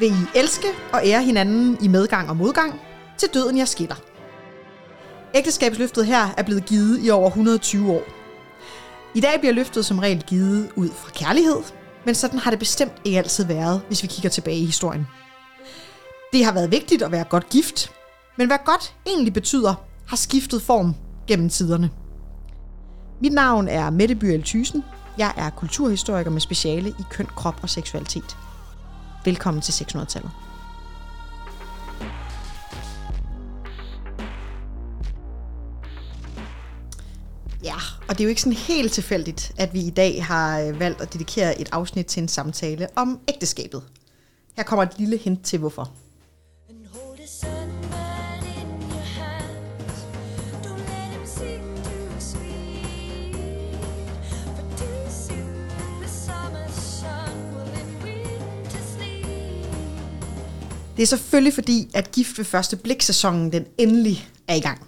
Vil I elske og ære hinanden i medgang og modgang, til døden jeg skiller. Ægteskabsløftet her er blevet givet i over 120 år. I dag bliver løftet som regel givet ud fra kærlighed, men sådan har det bestemt ikke altid været, hvis vi kigger tilbage i historien. Det har været vigtigt at være godt gift, men hvad godt egentlig betyder, har skiftet form gennem tiderne. Mit navn er Mette Byrel Thysen. Jeg er kulturhistoriker med speciale i køn, krop og seksualitet. Velkommen til 600-tallet. Ja, og det er jo ikke sådan helt tilfældigt, at vi i dag har øh, valgt at dedikere et afsnit til en samtale om ægteskabet. Her kommer et lille hint til hvorfor. Det er selvfølgelig fordi, at Gift ved første blik-sæsonen den endelig er i gang.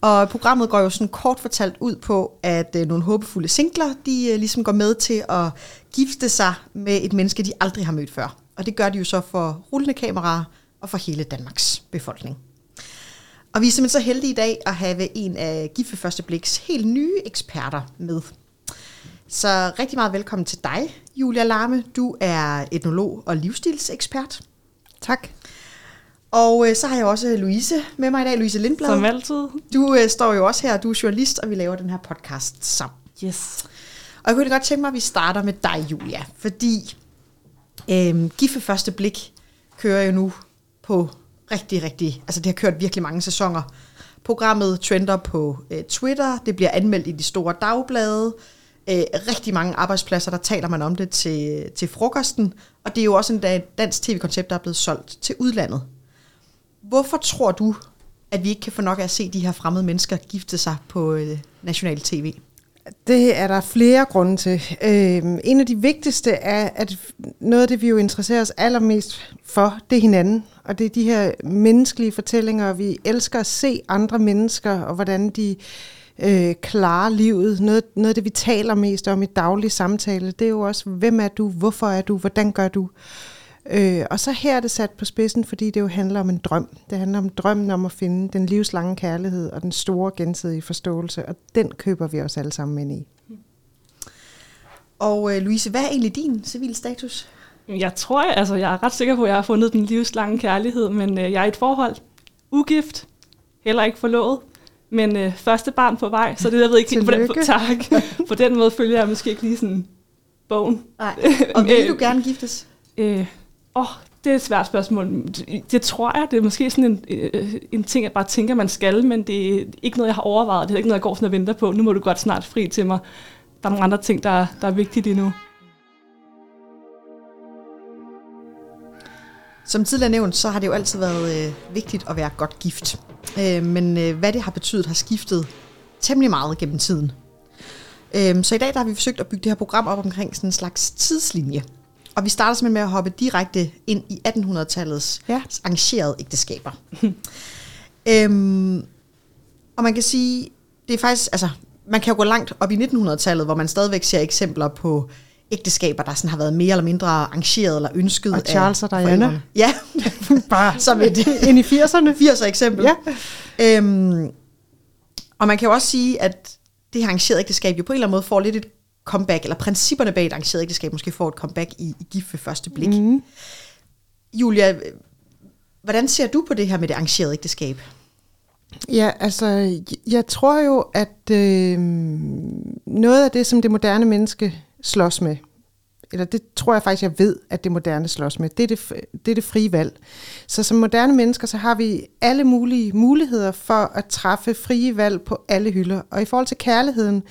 Og programmet går jo sådan kort fortalt ud på, at øh, nogle håbefulde singler, de øh, ligesom går med til at gifte sig med et menneske, de aldrig har mødt før. Og det gør de jo så for rullende kameraer og for hele Danmarks befolkning. Og vi er simpelthen så heldige i dag at have en af Gift ved første bliks helt nye eksperter med. Så rigtig meget velkommen til dig, Julia Larme. Du er etnolog og livsstilsekspert. Tak. Og øh, så har jeg også Louise med mig i dag, Louise Lindblad. Som altid. Du øh, står jo også her, du er journalist, og vi laver den her podcast sammen. Yes. Og jeg kunne godt tænke mig, at vi starter med dig, Julia, fordi øh, Gift ved første blik kører jo nu på rigtig, rigtig, altså det har kørt virkelig mange sæsoner. Programmet trender på øh, Twitter, det bliver anmeldt i de store dagblade, øh, rigtig mange arbejdspladser, der taler man om det til, til frokosten, og det er jo også en dansk tv-koncept, der er blevet solgt til udlandet. Hvorfor tror du, at vi ikke kan få nok af at se de her fremmede mennesker gifte sig på øh, national tv? Det er der flere grunde til. Øhm, en af de vigtigste er, at noget af det, vi jo interesserer os allermest for, det er hinanden. Og det er de her menneskelige fortællinger, og vi elsker at se andre mennesker, og hvordan de øh, øh, klare livet. Noget, noget af det, vi taler mest om i daglig samtale, det er jo også, hvem er du, hvorfor er du, hvordan gør du? Øh, og så her er det sat på spidsen, fordi det jo handler om en drøm. Det handler om drømmen om at finde den livslange kærlighed og den store gensidige forståelse, og den køber vi os alle sammen ind i. Og øh, Louise, hvad er egentlig din civil status? Jeg tror, altså jeg er ret sikker på, at jeg har fundet den livslange kærlighed, men øh, jeg er i et forhold. Ugift, heller ikke forlovet, men øh, første barn på vej, så det jeg ved ikke helt, hvordan, tak. På den måde følger jeg måske ikke lige sådan bogen. Nej. Og vil du gerne giftes? Øh, åh, det er et svært spørgsmål. Det, det tror jeg, det er måske sådan en, øh, en ting, jeg bare tænker, man skal, men det er ikke noget, jeg har overvejet. Det er ikke noget, jeg går sådan og venter på. Nu må du godt snart fri til mig. Der er nogle andre ting, der, der er vigtige endnu. Som tidligere nævnt, så har det jo altid været øh, vigtigt at være godt gift. Øh, men øh, hvad det har betydet, har skiftet temmelig meget gennem tiden. Øh, så i dag der har vi forsøgt at bygge det her program op omkring sådan en slags tidslinje. Og vi starter simpelthen med at hoppe direkte ind i 1800-tallets Ja. arrangerede ægteskaber. øhm, og man kan sige, det er faktisk, altså, man kan jo gå langt op i 1900-tallet, hvor man stadigvæk ser eksempler på ægteskaber, der sådan har været mere eller mindre arrangeret eller ønsket Og Charles af og Diana. forældrene. Ja, Bare som et ind i 80'erne. 80'er eksempel. Ja. Øhm, og man kan jo også sige, at det her arrangerede ægteskab jo på en eller anden måde får lidt et comeback, eller principperne bag et arrangeret ægteskab måske får et comeback i, i gift ved første blik. Mm. Julia, hvordan ser du på det her med det arrangerede ægteskab? Ja, altså, jeg tror jo, at øh, noget af det, som det moderne menneske slås med, eller det tror jeg faktisk, jeg ved, at det moderne slås med, det er det, det er det frie valg. Så som moderne mennesker, så har vi alle mulige muligheder for at træffe frie valg på alle hylder. Og i forhold til kærligheden,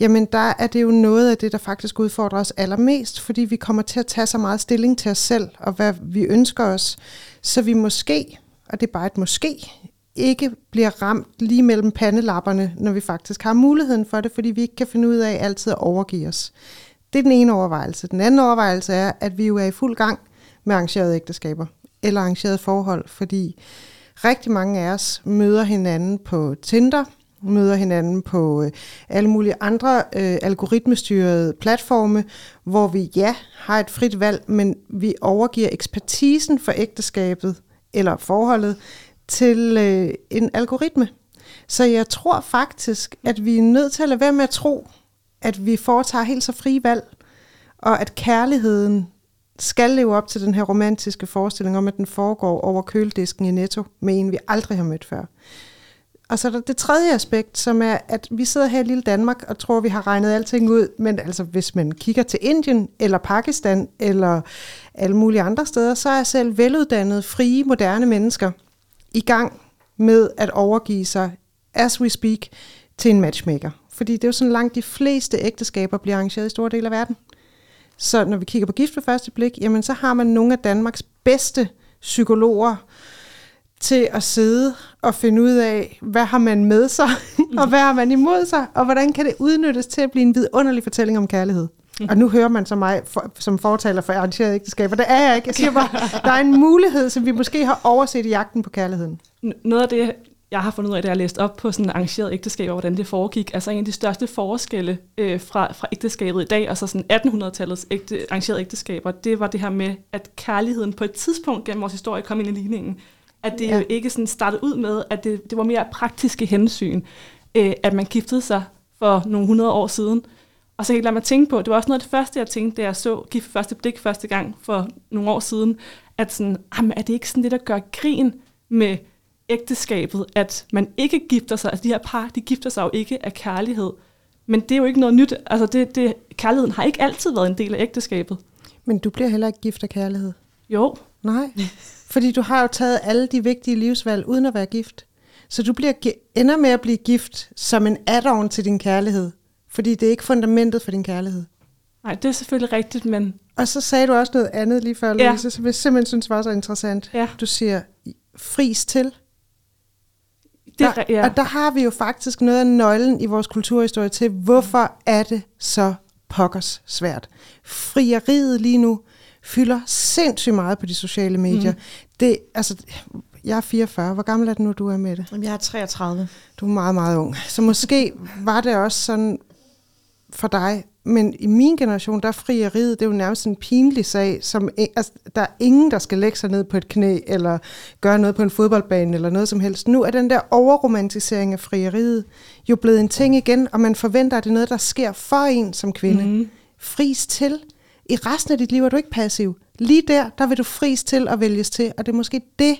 jamen der er det jo noget af det, der faktisk udfordrer os allermest, fordi vi kommer til at tage så meget stilling til os selv, og hvad vi ønsker os, så vi måske, og det er bare et måske, ikke bliver ramt lige mellem pandelapperne, når vi faktisk har muligheden for det, fordi vi ikke kan finde ud af altid at overgive os. Det er den ene overvejelse. Den anden overvejelse er, at vi jo er i fuld gang med arrangerede ægteskaber eller arrangerede forhold, fordi rigtig mange af os møder hinanden på Tinder, møder hinanden på øh, alle mulige andre øh, algoritmestyrede platforme, hvor vi ja har et frit valg, men vi overgiver ekspertisen for ægteskabet eller forholdet til øh, en algoritme. Så jeg tror faktisk, at vi er nødt til at lade være med at tro, at vi foretager helt så frie valg, og at kærligheden skal leve op til den her romantiske forestilling om, at den foregår over køledisken i Netto med en, vi aldrig har mødt før. Og så er der det tredje aspekt, som er, at vi sidder her i lille Danmark og tror, vi har regnet alting ud. Men altså, hvis man kigger til Indien eller Pakistan eller alle mulige andre steder, så er selv veluddannede, frie, moderne mennesker i gang med at overgive sig, as we speak, til en matchmaker. Fordi det er jo sådan langt de fleste ægteskaber bliver arrangeret i store dele af verden. Så når vi kigger på gift ved første blik, jamen så har man nogle af Danmarks bedste psykologer til at sidde og finde ud af, hvad har man med sig, og hvad har man imod sig, og hvordan kan det udnyttes til at blive en vidunderlig fortælling om kærlighed. Og nu hører man så mig for, som fortaler for arrangeret ægteskaber. Det er jeg ikke. Jeg siger bare, der er en mulighed, som vi måske har overset i jagten på kærligheden. Noget af det, jeg har fundet ud af, da jeg læste op på sådan arrangeret ægteskab, og hvordan det foregik, altså en af de største forskelle øh, fra, fra ægteskabet i dag, og så sådan 1800-tallets ægte, arrangerede ægteskaber, det var det her med, at kærligheden på et tidspunkt gennem vores historie kom ind i ligningen. At det Ja. jo ikke sådan startede ud med, at det, det var mere praktiske hensyn, øh, at man giftede sig for nogle hundrede år siden. Og så kan jeg lade mig tænke på, det var også noget af det første, jeg tænkte, da jeg så Gift første blik første gang for nogle år siden, at sådan, jamen, er det ikke sådan lidt at gøre grin med ægteskabet, at man ikke gifter sig, altså de her par, de gifter sig jo ikke af kærlighed, men det er jo ikke noget nyt, altså det, det, kærligheden har ikke altid været en del af ægteskabet. Men du bliver heller ikke gift af kærlighed. Jo, Nej, fordi du har jo taget alle de vigtige livsvalg uden at være gift. Så du bliver ender med at blive gift som en add-on til din kærlighed. Fordi det er ikke fundamentet for din kærlighed. nej, det er selvfølgelig rigtigt, men Og så sagde du også noget andet lige før, Ja. Louise, som jeg simpelthen synes var så interessant. Ja. Du siger, fris til. Det er, der, ja. Og der har vi jo faktisk noget af nøglen i vores kulturhistorie til, hvorfor er det så pokkers svært. Frieriet lige nu fylder sindssygt meget på de sociale medier. Mm. Det, altså, jeg er 44. Hvor gammel er du nu, du er med det? Jeg er 33. Du er meget, meget ung. Så måske var det også sådan for dig. Men i min generation, der er frieriet, det er jo nærmest en pinlig sag. Som, altså, der er ingen, der skal lægge sig ned på et knæ, eller gøre noget på en fodboldbane, eller noget som helst. Nu er den der overromantisering af frieriet jo blevet en ting igen, og man forventer, at det er noget, der sker for en som kvinde. Mm. Fris til. I resten af dit liv er du ikke passiv. Lige der, der vil du fris til og vælges til, og det er måske det,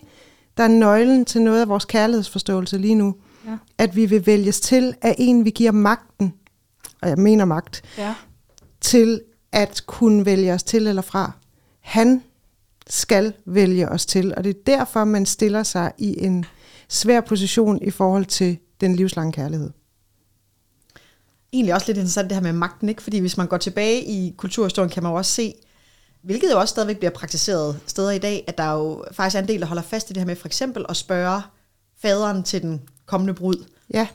der er nøglen til noget af vores kærlighedsforståelse lige nu. Ja. At vi vil vælges til af en, vi giver magten, og jeg mener magt, ja. til at kunne vælge os til eller fra. Han skal vælge os til, og det er derfor, man stiller sig i en svær position i forhold til den livslange kærlighed. Egentlig også lidt interessant det her med magten, ikke? Fordi hvis man går tilbage i kulturhistorien, kan man jo også se, hvilket jo også stadigvæk bliver praktiseret steder i dag, at der jo faktisk er en del, der holder fast i det her med for eksempel at spørge faderen til den kommende brud, Ja,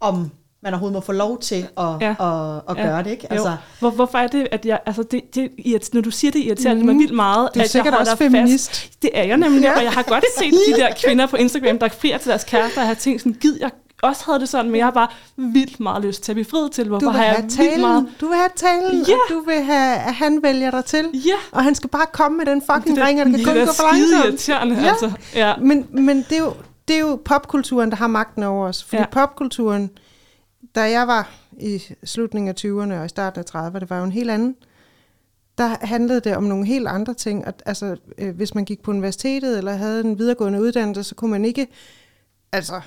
om man overhovedet må få lov til at, Ja. ja. at, at Ja. gøre det, ikke? Jo. Altså, Hvor, hvorfor er det, at jeg, altså det, det, når du siger det, irriterer det mig vildt meget. Du er at sikkert jeg også feminist. Fast. Det er jeg nemlig, Ja. og jeg har godt set de der kvinder på Instagram, der frier til deres kærester, og har tænkt sådan, gid jeg også havde det sådan, men jeg har bare vildt meget lyst til at blive friet til. Hvorfor du vil har jeg talen, meget... du vil have talen, Ja. og du vil have, at han vælger dig til. Ja, Og han skal bare komme med den fucking det, ring, og det kan kun det gå er for langsomt. irriterende, Ja. ja. altså. Ja. Men, men det, er jo, det er jo popkulturen, der har magten over os. Fordi. Ja. popkulturen, da jeg var i slutningen af 20'erne og i starten af 30'erne, det var jo en helt anden. Der handlede det om nogle helt andre ting. At, altså, øh, hvis man gik på universitetet eller havde en videregående uddannelse, så kunne man ikke... Altså,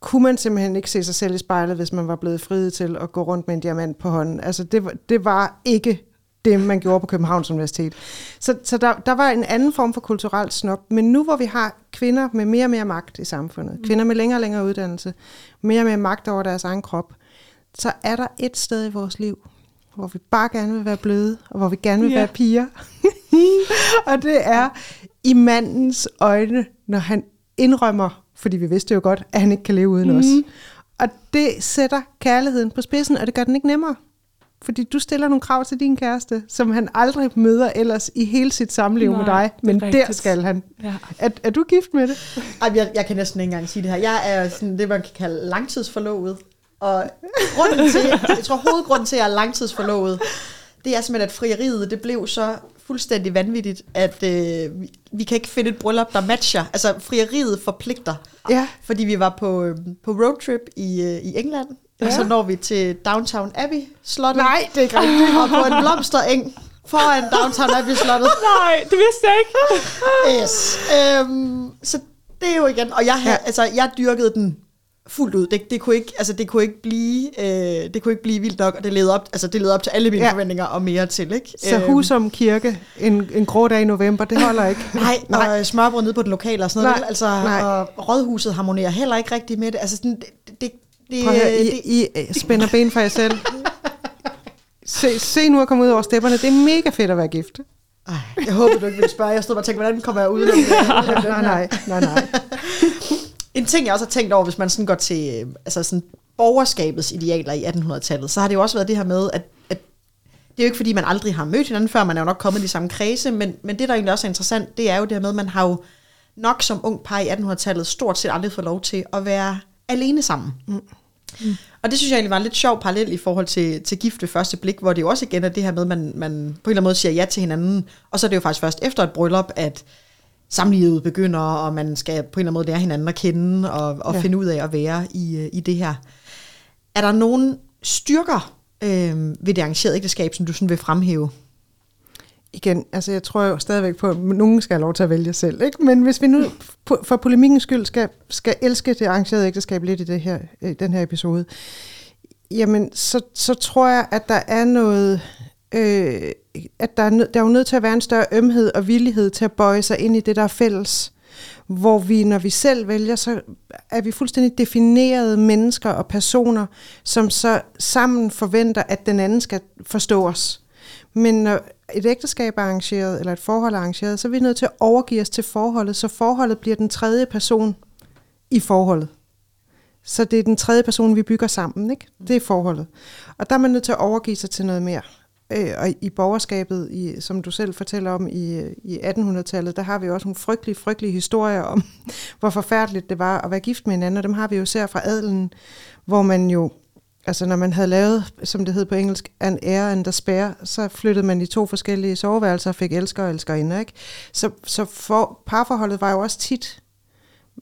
kunne man simpelthen ikke se sig selv i spejlet, hvis man var blevet friet til at gå rundt med en diamant på hånden. Altså, det det var ikke det, man gjorde på Københavns Universitet. Så, så der, der var en anden form for kulturelt snop. Men nu hvor vi har kvinder med mere og mere magt i samfundet, mm. kvinder med længere og længere uddannelse, mere og mere magt over deres egen krop, så er der et sted i vores liv, hvor vi bare gerne vil være bløde, og hvor vi gerne vil Ja. være piger. og det er i mandens øjne, når han indrømmer, fordi vi vidste jo godt, at han ikke kan leve uden mm. os. Og det sætter kærligheden på spidsen, og det gør den ikke nemmere. Fordi du stiller nogle krav til din kæreste, som han aldrig møder ellers i hele sit samliv Nej, med dig. Men der rigtigt. skal han. Ja. Er, er du gift med det? Ej, jeg, jeg kan næsten ikke engang sige det her. Jeg er sådan det, man kan kalde langtidsforlovet. Og grunden til, jeg tror hovedgrunden til, at jeg er langtidsforlovet, det er simpelthen, at frieriet, det blev så fuldstændig vanvittigt, at øh, vi, vi kan ikke finde et bryllup, der matcher. Altså, frieriet forpligter. Ja. Fordi vi var på, øh, på roadtrip i, øh, i England, ja. og så når vi til Downtown Abbey slottet. Nej, det er ikke rigtigt. Og på en blomstereng foran Downtown Abbey slottet. Nej, det vidste jeg ikke. Yes. Øhm, så det er jo igen, og jeg, havde, ja. altså, jeg dyrkede den fuldt ud. Det, det, kunne ikke, altså, det, kunne ikke blive, øh, det kunne ikke blive vildt nok, og det levede op, altså, det levede op til alle mine Ja. forventninger og mere til. Ikke? Så Øhm, Husum Kirke en, en grå dag i november, det holder ikke. Nej, nej. og smørbrød nede på den lokale og sådan noget. Nej? Altså, nej. og rådhuset harmonerer heller ikke rigtigt med det. Altså, sådan, det, det, det, Prøv at høre, det, I, I øh, spænder ben for jer selv. Se, se nu at komme ud over stepperne. Det er mega fedt at være gift. Ej, jeg håber, du ikke ville spørge. Jeg stod bare og tænkte, hvordan kommer jeg ud af det? Nej, nej, nej, nej. En ting, jeg også har tænkt over, hvis man sådan går til øh, altså sådan borgerskabets idealer i 1800-tallet, så har det jo også været det her med, at, at det er jo ikke fordi, man aldrig har mødt hinanden før, man er jo nok kommet i de samme kredse, men, men det, der egentlig også er interessant, det er jo det her med, at man har jo nok som ung par i 1800-tallet stort set aldrig fået lov til at være alene sammen. Mm. Mm. Og det synes jeg egentlig var en lidt sjov parallel i forhold til, til gift ved første blik, hvor det jo også igen er det her med, at man, man på en eller anden måde siger ja til hinanden, og så er det jo faktisk først efter et bryllup, at samlivet begynder, og man skal på en eller anden måde lære hinanden at kende, og, og Ja. finde ud af at være i, øh, i det her. Er der nogle styrker øh, ved det arrangerede ægteskab, som du sådan vil fremhæve? Igen, altså jeg tror jo stadigvæk på, at nogen skal have lov til at vælge selv. Ikke? Men hvis vi nu for polemikkens skyld skal, skal elske det arrangerede ægteskab lidt i det her, i den her episode, jamen så, så tror jeg, at der er noget... Øh, at der er, der er jo nødt til at være en større ømhed og villighed til at bøje sig ind i det, der er fælles. Hvor vi, når vi selv vælger, så er vi fuldstændig definerede mennesker og personer, som så sammen forventer, at den anden skal forstå os. Men når et ægteskab er arrangeret, eller et forhold er arrangeret, så er vi nødt til at overgive os til forholdet, så forholdet bliver den tredje person i forholdet. Så det er den tredje person, vi bygger sammen, ikke? Det er forholdet. Og der er man nødt til at overgive sig til noget mere. Øh, og i borgerskabet, i, som du selv fortæller om i, i 1800-tallet, der har vi også nogle frygtelige, frygtelige historier om, hvor forfærdeligt det var at være gift med hinanden, og dem har vi jo ser fra adelen, hvor man jo, altså når man havde lavet, som det hed på engelsk, an air and a spare, så flyttede man i to forskellige soveværelser og fik elsker og elskerinder, ikke? Så, så for, parforholdet var jo også tit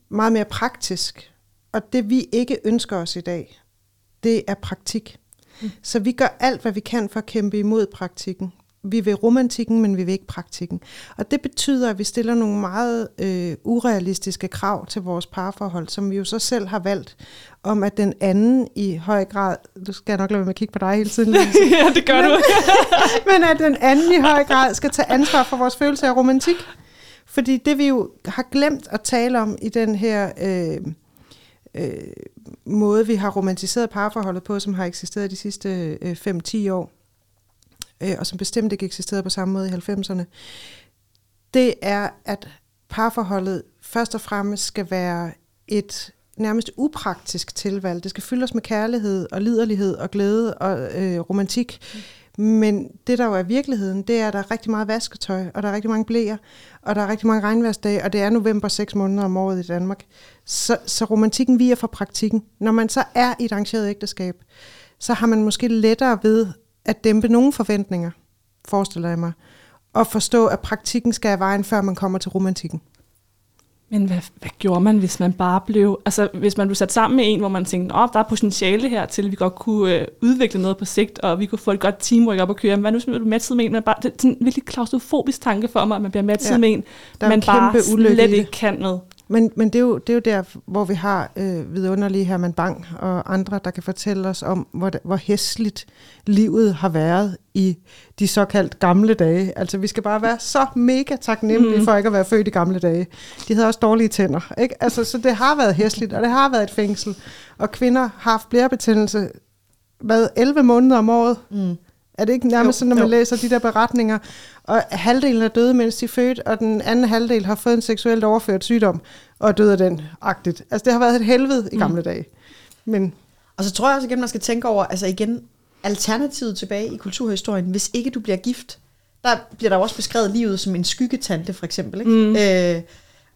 meget mere praktisk, og det vi ikke ønsker os i dag, det er praktik. Mm. Så vi gør alt, hvad vi kan for at kæmpe imod praktikken. Vi vil romantikken, men vi vil ikke praktikken. Og det betyder, at vi stiller nogle meget øh, urealistiske krav til vores parforhold, som vi jo så selv har valgt, om at den anden i høj grad, du skal nok lade være med at kigge på dig hele tiden, ja, det gør du. men at den anden i høj grad skal tage ansvar for vores følelse af romantik. Fordi det vi jo har glemt at tale om i den her øh, øh, måde, vi har romantiseret parforholdet på, som har eksisteret de sidste øh, 5-10 år, øh, og som bestemt ikke eksisterede på samme måde i 90'erne, det er, at parforholdet først og fremmest skal være et nærmest upraktisk tilvalg. Det skal fyldes med kærlighed og liderlighed og glæde og øh, romantik. Men det, der jo er virkeligheden, det er, at der er rigtig meget vasketøj, og der er rigtig mange blæer, og der er rigtig mange regnværsdage, og det er november seks måneder om året i Danmark. Så, så romantikken viger for praktikken. Når man så er i et arrangeret ægteskab, så har man måske lettere ved at dæmpe nogle forventninger, forestiller jeg mig, og forstå, at praktikken skal af vejen, før man kommer til romantikken. Men hvad, hvad gjorde man, hvis man bare blev... Altså, hvis man blev sat sammen med en, hvor man tænkte, at der er potentiale her til, at vi godt kunne øh, udvikle noget på sigt, og vi kunne få et godt teamwork op at køre. Men hvad nu, hvis man bliver matchet med en? Man bare, det er sådan en virkelig klaustrofobisk tanke for mig, at man bliver matchet Ja. med en, Der er man bare ulykke slet ikke kan med. Men, men det, er jo, det er jo der, hvor vi har øh, vidunderlige Herman Bang og andre, der kan fortælle os om, hvor, hvor hæsligt livet har været i de såkaldt gamle dage. Altså, vi skal bare være så mega taknemmelige mm. for ikke at være født i gamle dage. De havde også dårlige tænder. Ikke? Altså, så det har været hæsligt, og det har været et fængsel. Og kvinder har haft blærebetændelse hvad, 11 måneder om året. Mm. Er det ikke nærmest Jo, sådan, når man jo. læser de der beretninger, og halvdelen er døde, mens de er født, og den anden halvdel har fået en seksuelt overført sygdom, og er død af den agtigt. Altså det har været et helvede i gamle mm. dage. Men Og så tror jeg også igen, man skal tænke over, altså igen, alternativet tilbage i kulturhistorien, hvis ikke du bliver gift. Der bliver der også beskrevet livet som en skyggetante, for eksempel. Ikke? Mm. Øh,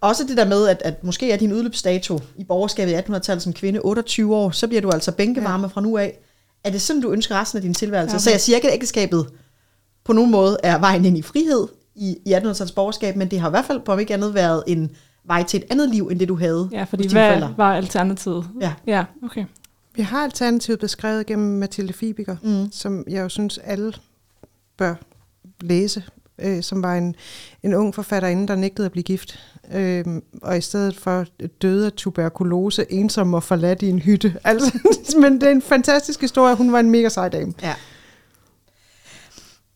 også det der med, at, at måske er din udløbsdato i borgerskabet i 1800-tallet som kvinde 28 år, så bliver du altså bænkevarme ja. fra nu af. Er det sådan, du ønsker resten af din tilværelse? Ja, så jeg siger ikke, at ægteskabet på nogen måde er vejen ind i frihed i, i 1800-tallets borgerskab, men det har i hvert fald på om ikke andet været en vej til et andet liv, end det du havde Ja, fordi hvad forældre. var alternativet? Ja. Ja, okay. Vi har alternativet beskrevet gennem Mathilde Fibiger, mm. som jeg jo synes, alle bør læse, øh, som var en, en ung forfatterinde, der nægtede at blive gift. Øh, og i stedet for døde af tuberkulose, ensom og forladt i en hytte. Altså, men det er en fantastisk historie. Hun var en mega sej dame. Ja.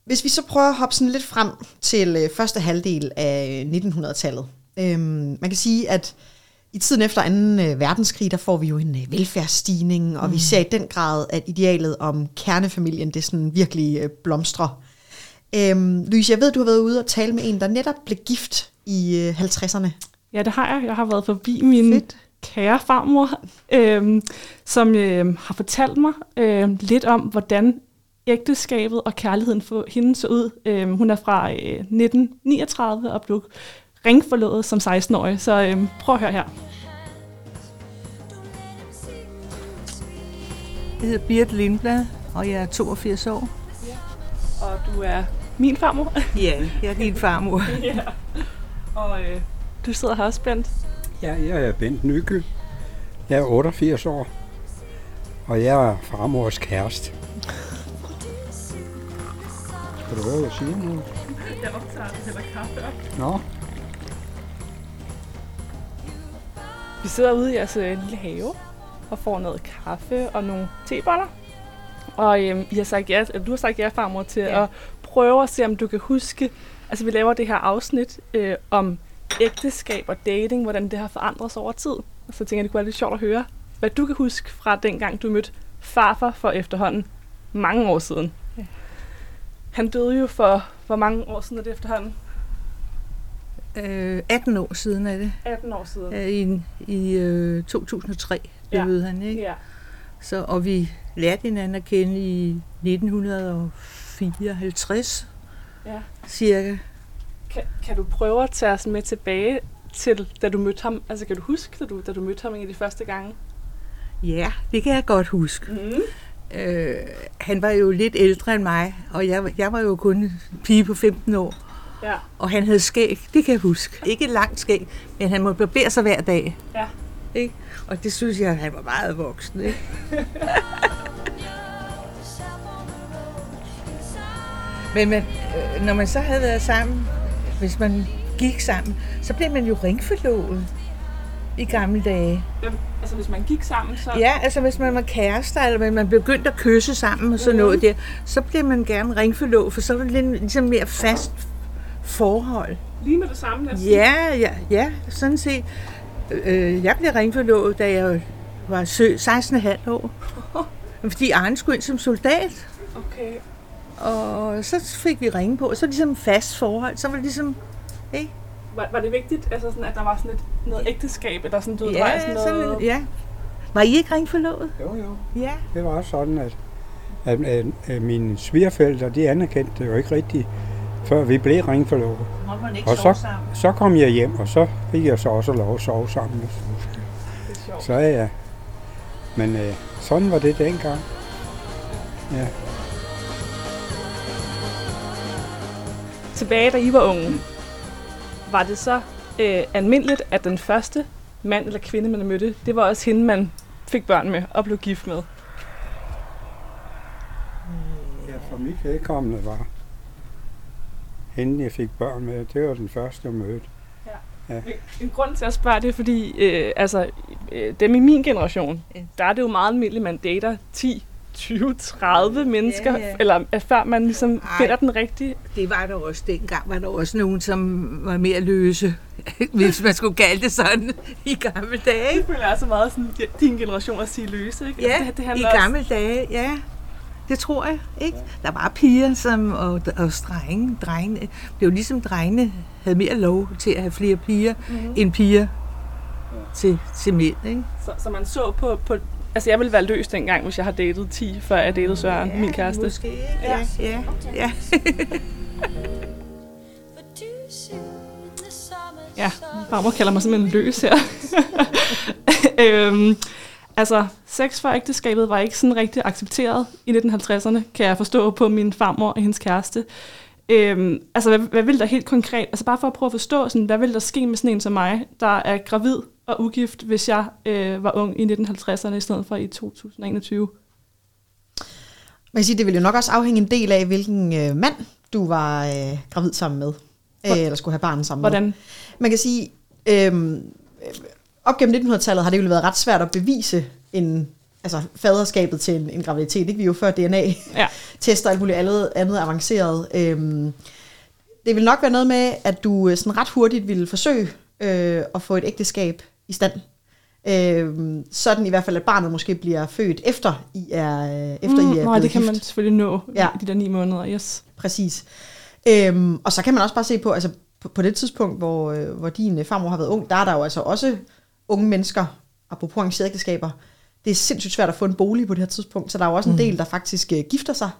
Hvis vi så prøver at hoppe sådan lidt frem til øh, første halvdel af 1900-tallet. Øhm, man kan sige, at i tiden efter 2. Øh, verdenskrig, der får vi jo en øh, velfærdsstigning, og mm. vi ser i den grad, at idealet om kernefamilien, det sådan virkelig øh, blomstrer. Øhm, Louise, jeg ved, du har været ude og tale med en, der netop blev gift i øh, 50'erne. Ja, det har jeg. Jeg har været forbi min Fedt. Kære farmor, øhm, som øh, har fortalt mig øh, lidt om, hvordan ægteskabet og kærligheden for hende så ud. Øh, hun er fra øh, 1939 og blev ringforlovet som 16-årig, så øh, prøv at høre her. Jeg hedder Birte Lindblad, og jeg er 82 år. Og du er min farmor. Ja, jeg er din farmor. ja. Og øh, du sidder her også, Bent. Ja, jeg er Bent Nykel. Jeg er 88 år, og jeg er farmors kæreste. Skal du høre, hvad jeg siger nu? Jeg optager det heller kaffe op. Nå, Vi sidder ude i jeres øh, lille have og får noget kaffe og nogle teboller. Og øhm, I har sagt ja, eller du har sagt ja, farmor, til. Ja. at prøve at se, om du kan huske... Altså, vi laver det her afsnit øh, om ægteskab og dating, hvordan det har forandret sig over tid. Og så tænker jeg, det kunne være lidt sjovt at høre, hvad du kan huske fra dengang, du mødte farfar for efterhånden mange år siden. Ja. Han døde jo for, hvor mange år siden er det efterhånden? Øh, 18 år siden er det. 18 år siden. I, i øh, 2003 Ja. døde han, ikke? Ja. Så, og vi lærte hinanden at kende i 1954 ja. cirka. Kan, kan du prøve at tage os med tilbage til, da du mødte ham? Altså, kan du huske, da du, da du mødte ham en af de første gange? Ja, det kan jeg godt huske. Mm. Øh, han var jo lidt ældre end mig, og jeg, jeg var jo kun pige på 15 år. Ja. Og han havde skæg, det kan jeg huske. Ikke langt skæg, men han måtte barbere sig hver dag. Ja. Ikke? Og det synes jeg, at han var meget voksen. Ikke? men man, øh, når man så havde været sammen, hvis man gik sammen, så blev man jo ringforlovet i gamle dage. Hvem, altså, hvis man gik sammen, så... Ja, altså hvis man var kærester, eller man- man begyndte at kysse sammen og sådan noget der, så blev man gerne ringforlovet, for så var det lidt ligesom mere fast forhold. Lige med det samme næsten. Ja, ja, ja, sådan set. Øh, jeg blev ringforlovet, da jeg var sø, 16,5 år. Fordi Arne skulle ind som soldat, Okay. Og så fik vi ringe på, og så ligesom fast forhold. Så var det ligesom, ikke? Var, var det vigtigt, altså sådan, at der var sådan et, noget ægteskab, eller sådan, du der var Ja, sådan sådan, noget... ja. Var I ikke ringforlovet? jo jo. Ja. Det var sådan, at, at, at, at mine svigerforældre, de anerkendte det jo ikke rigtigt, før vi blev ringforlovet. Og så, så kom jeg hjem, og så fik jeg så også lov at sove sammen. Det er sjovt. Så ja. Men øh, sådan var det dengang. Ja. Tilbage, da I var unge, var det så øh, almindeligt, at den første mand eller kvinde, man mødte, det var også hende, man fik børn med og blev gift med. ja, for mit vedkommende var hende, jeg fik børn med, det var den første, jeg mødte. En grund til at spørge det er, fordi øh, altså, øh, dem i min generation, Ja. der er det jo meget almindeligt, man dater 10, 20, 30 mennesker, Ja, ja. eller øh, før man ligesom Ej. finder den rigtige. Det var der også dengang, var der også nogen, som var mere løse, hvis man skulle kalde det sådan i gamle dage. Det føler jeg altså meget sådan, di- din generation at sige løse, ikke? Ja, det, det i handler også- gamle dage, ja. Det tror jeg, ikke? Der var piger som, og, og strenge, drenge. Det var ligesom drengene havde mere lov til at have flere piger, Mhm. mm-hmm. end piger til, til mænd, ikke? Så, så man så på, på Altså, jeg ville være løs dengang, hvis jeg har datet 10, før jeg datede Søren, min kæreste. Måske, ja. ja, ja. For Ja, sun farmor kalder mig simpelthen løs her. øhm, altså, sex før ægteskabet var ikke sådan rigtig accepteret i 1950'erne, kan jeg forstå på min farmor og hendes kæreste. Øhm, altså, hvad, hvad vil der helt konkret, altså bare for at prøve at forstå, sådan, hvad vil der ske med sådan en som mig, der er gravid og ugift, hvis jeg øh, var ung i 1950'erne i stedet for i 2021? Man kan sige, det vil jo nok også afhænge en del af, hvilken øh, mand du var øh, gravid sammen med. Øh, eller skulle have barn sammen med. Hvordan? Man kan sige, øh, op gennem 1900-tallet har det jo været ret svært at bevise en, altså faderskabet til en, en graviditet. Ikke? Vi er jo før DNA-tester Ja. og alt muligt andet, andet avanceret. Øh, det vil nok være noget med, at du øh, sådan ret hurtigt ville forsøge øh, at få et ægteskab i stand. Øh, sådan i hvert fald, at barnet måske bliver født efter I er, øh, efter mm, I er nej, det kan gift. man selvfølgelig nå Ja. de der ni måneder, yes. Præcis. Øhm, og så kan man også bare se på, altså på, på det tidspunkt, hvor, øh, hvor din øh, farmor har været ung, der er der jo altså også unge mennesker, apropos arrangerede ægteskaber. Det er sindssygt svært at få en bolig på det her tidspunkt, så der er jo også en del, der faktisk øh, gifter sig,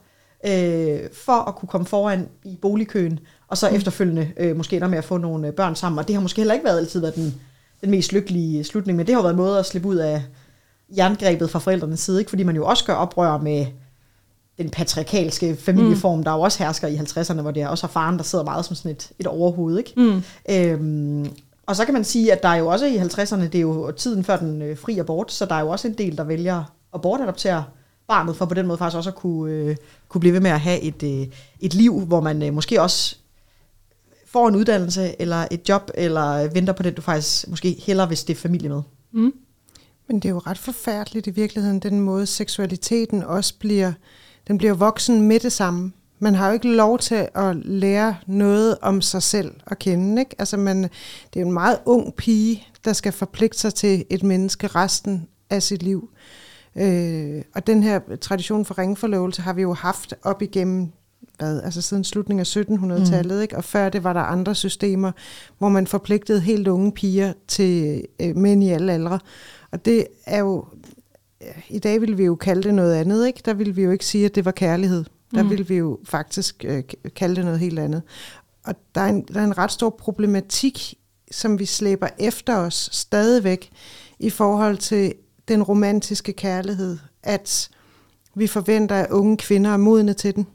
øh, for at kunne komme foran i boligkøen, og så efterfølgende øh, måske ender med at få nogle børn sammen. Og det har måske heller ikke været altid været den, den mest lykkelige slutning, men det har jo været en måde at slippe ud af jerngrebet fra forældrenes side, ikke? fordi man jo også gør oprør med den patriarkalske familieform, mm. der jo også hersker i 50'erne, hvor det er også faren, der sidder meget som sådan et, et overhoved. Ikke? Mm. Øhm, og så kan man sige, at der er jo også i 50'erne, det er jo tiden før den øh, fri abort, så der er jo også en del, der vælger at bortadoptere barnet, for på den måde faktisk også at kunne, øh, kunne blive ved med at have et, øh, et liv, hvor man øh, måske også får en uddannelse, eller et job, eller venter på det, du faktisk måske hellere, hvis det er familie med. Mm. Men det er jo ret forfærdeligt i virkeligheden, den måde seksualiteten også bliver, den bliver voksen med det samme. Man har jo ikke lov til at lære noget om sig selv at kende. Ikke? Altså man, det er jo en meget ung pige, der skal forpligte sig til et menneske resten af sit liv. Øh, og den her tradition for ringforlovelse har vi jo haft op igennem hvad, altså siden slutningen af 1700-tallet, mm. ikke? og før det var der andre systemer, hvor man forpligtede helt unge piger til øh, mænd i alle aldre. Og det er jo, i dag vil vi jo kalde det noget andet, ikke? Der vil vi jo ikke sige, at det var kærlighed. Der Mm. vil vi jo faktisk øh, kalde det noget helt andet. Og der er, en, der er en ret stor problematik, som vi slæber efter os stadigvæk, i forhold til den romantiske kærlighed, at vi forventer, at unge kvinder er modne til den.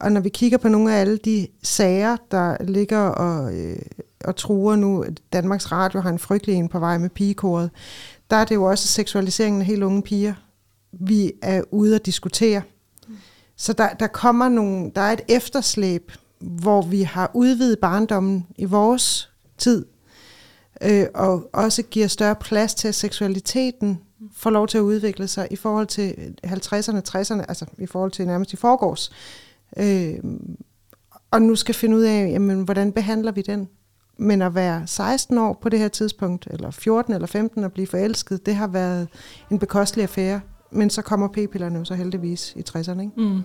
Og når vi kigger på nogle af alle de sager, der ligger og, øh, og truer nu, Danmarks Radio har en frygtelig en på vej med pigekoret, der er det jo også seksualiseringen af helt unge piger, vi er ude at diskutere. Så der, der kommer nogle, der er et efterslæb, hvor vi har udvidet barndommen i vores tid, øh, og også giver større plads til, at seksualiteten får lov til at udvikle sig i forhold til 50'erne, 60'erne, altså i forhold til nærmest i forgårs. Øh, og nu skal finde ud af, jamen, hvordan behandler vi den? Men at være 16 år på det her tidspunkt, eller 14 eller 15 og blive forelsket, det har været en bekostelig affære. Men så kommer p-pillerne jo så heldigvis i 60'erne. Ikke? Mm.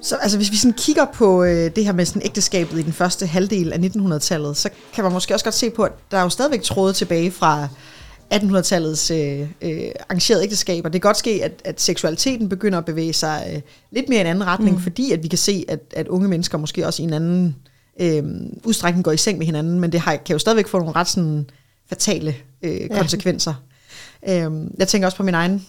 Så altså, hvis vi sådan kigger på øh, det her med sådan ægteskabet i den første halvdel af 1900-tallet, så kan man måske også godt se på, at der er jo stadigvæk tråde tilbage fra 1800-tallets øh, øh, arrangerede ægteskaber. Det kan godt ske, at, at seksualiteten begynder at bevæge sig øh, lidt mere i en anden retning, mm. fordi at vi kan se, at, at unge mennesker måske også i en anden øh, udstrækning går i seng med hinanden, men det har, kan jo stadigvæk få nogle ret sådan, fatale øh, konsekvenser. Ja. Øh, jeg tænker også på min egen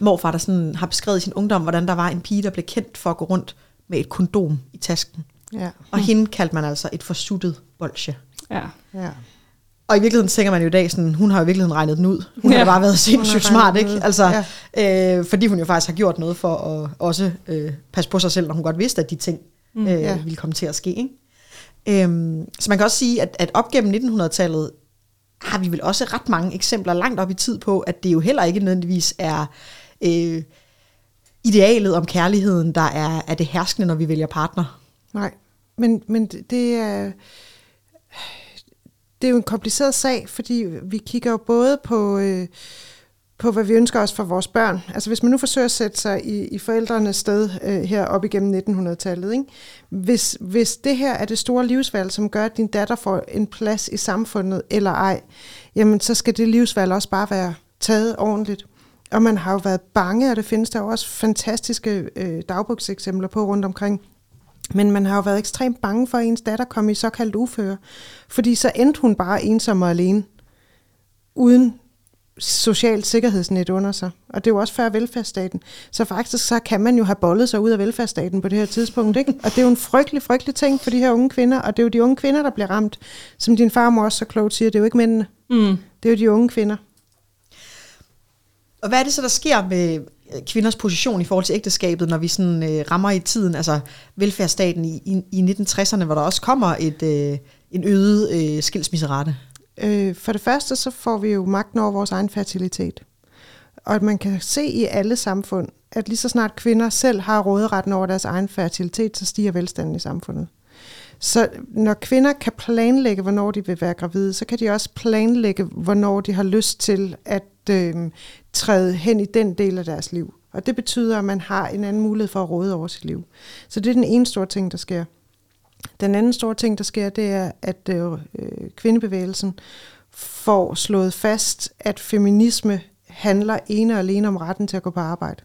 morfar, der sådan har beskrevet i sin ungdom, hvordan der var en pige, der blev kendt for at gå rundt med et kondom i tasken. Ja. Og hende kaldte man altså et forsuttet bolsje. Ja. ja. Og i virkeligheden tænker man jo i dag sådan, hun har jo i virkeligheden regnet den ud. Hun ja. Har bare været sindssygt smart, ikke? Altså, ja. øh, fordi hun jo faktisk har gjort noget for at også øh, passe på sig selv, når hun godt vidste, at de ting øh, ja. ville komme til at ske. Ikke? Øhm, så man kan også sige, at, at op gennem 1900-tallet har vi vel også ret mange eksempler langt op i tid på, at det jo heller ikke nødvendigvis er øh, idealet om kærligheden, der er, er det herskende, når vi vælger partner. Nej, men, men det det er, det er jo en kompliceret sag, fordi vi kigger jo både på, øh, på, hvad vi ønsker os for vores børn. Altså hvis man nu forsøger at sætte sig i, i forældrenes sted øh, her op igennem 1900-tallet. Ikke? Hvis, hvis det her er det store livsvalg, som gør, at din datter får en plads i samfundet eller ej, jamen så skal det livsvalg også bare være taget ordentligt. Og man har jo været bange, og det findes der jo også fantastiske øh, dagbogseksempler på rundt omkring. Men man har jo været ekstremt bange for, at ens datter kom i såkaldt uføre. Fordi så endte hun bare ensom og alene, uden socialt sikkerhedsnet under sig. Og det er jo også før velfærdsstaten. Så faktisk så kan man jo have bollet sig ud af velfærdsstaten på det her tidspunkt. Ikke? Og det er jo en frygtelig, frygtelig ting for de her unge kvinder. Og det er jo de unge kvinder, der bliver ramt. Som din farmor også så klogt siger, det er jo ikke mændene. Mm. Det er jo de unge kvinder. Og hvad er det så, der sker med Øh, kvinders position i forhold til ægteskabet, når vi sådan øh, rammer i tiden, altså velfærdsstaten i, i, i 1960'erne, hvor der også kommer et, øh, en øget øh, skilsmisserate? Øh, for det første, så får vi jo magten over vores egen fertilitet. Og at man kan se i alle samfund, at lige så snart kvinder selv har råderetten over deres egen fertilitet, så stiger velstanden i samfundet. Så når kvinder kan planlægge, hvornår de vil være gravide, så kan de også planlægge, hvornår de har lyst til at øh, træde hen i den del af deres liv. Og det betyder, at man har en anden mulighed for at råde over sit liv. Så det er den ene store ting, der sker. Den anden store ting, der sker, det er, at øh, øh, kvindebevægelsen får slået fast, at feminisme handler ene og alene om retten til at gå på arbejde.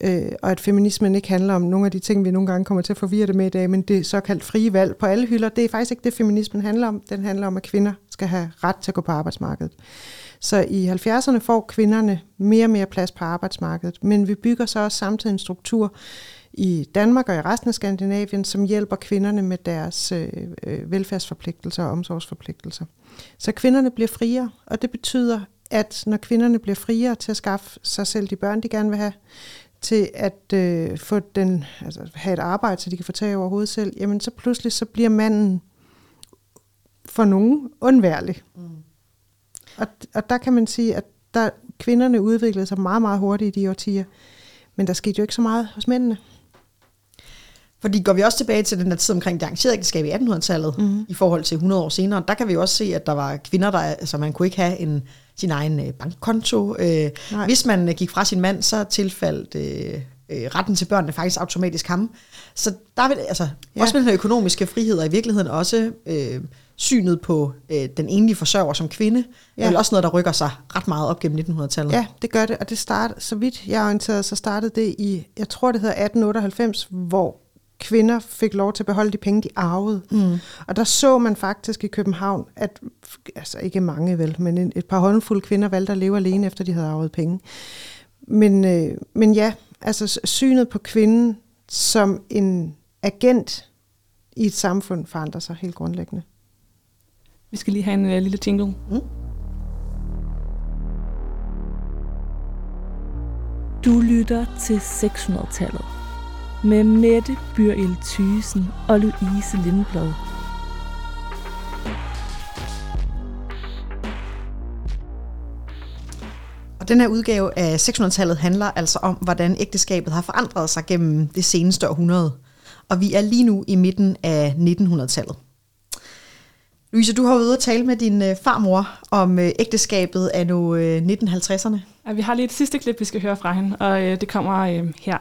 Øh, og at feminismen ikke handler om nogle af de ting, vi nogle gange kommer til at forvirre det med i dag, men det såkaldt frie valg på alle hylder, det er faktisk ikke det, feminismen handler om. Den handler om, at kvinder skal have ret til at gå på arbejdsmarkedet. Så i 70'erne får kvinderne mere og mere plads på arbejdsmarkedet, men vi bygger så også samtidig en struktur i Danmark og i resten af Skandinavien, som hjælper kvinderne med deres øh, øh, velfærdsforpligtelser og omsorgsforpligtelser. Så kvinderne bliver friere, og det betyder, at når kvinderne bliver friere til at skaffe sig selv de børn, de gerne vil have, til at øh, få den, altså, have et arbejde, så de kan få tag over hovedet selv, jamen så pludselig så bliver manden for nogen undværlig. Mm. Og, og der kan man sige, at der, kvinderne udviklede sig meget, meget hurtigt i de årtier, men der skete jo ikke så meget hos mændene. Fordi går vi også tilbage til den der tid omkring det arrangerede ægteskab i 1800-tallet, mm. i forhold til 100 år senere, der kan vi også se, at der var kvinder, der, altså man kunne ikke have en, sin egen øh, bankkonto. Øh, Nej. hvis man øh, gik fra sin mand, så tilfaldt øh, øh, retten til børnene faktisk automatisk ham. Så der vil, altså, Ja. også med den her økonomiske frihed, og i virkeligheden også øh, synet på øh, den enlige forsørger som kvinde, ja. Er også noget, der rykker sig ret meget op gennem 1900-tallet. Ja, det gør det, og det startede, så vidt jeg er orienteret, så startede det i, jeg tror det hedder 1898, hvor kvinder fik lov til at beholde de penge, de arvede. Mm. Og der så man faktisk i København, at, altså ikke mange vel, men en- et par håndfulde kvinder valgte at leve alene, efter de havde arvet penge. Men, øh, men ja, altså synet på kvinden som en agent i et samfund forandrer sig helt grundlæggende. Vi skal lige have en uh, lille jingle. Du lytter til 600-tallet med Mette Byril Thysen og Louise Lindblad. Og den her udgave af 600-tallet handler altså om, hvordan ægteskabet har forandret sig gennem det seneste århundrede. Og vi er lige nu i midten af 1900-tallet. Louise, du har været ude at tale med din øh, farmor om øh, ægteskabet af nu øh, 1950'erne. Ja, vi har lige et sidste klip, vi skal høre fra hende, og øh, det kommer øh, her.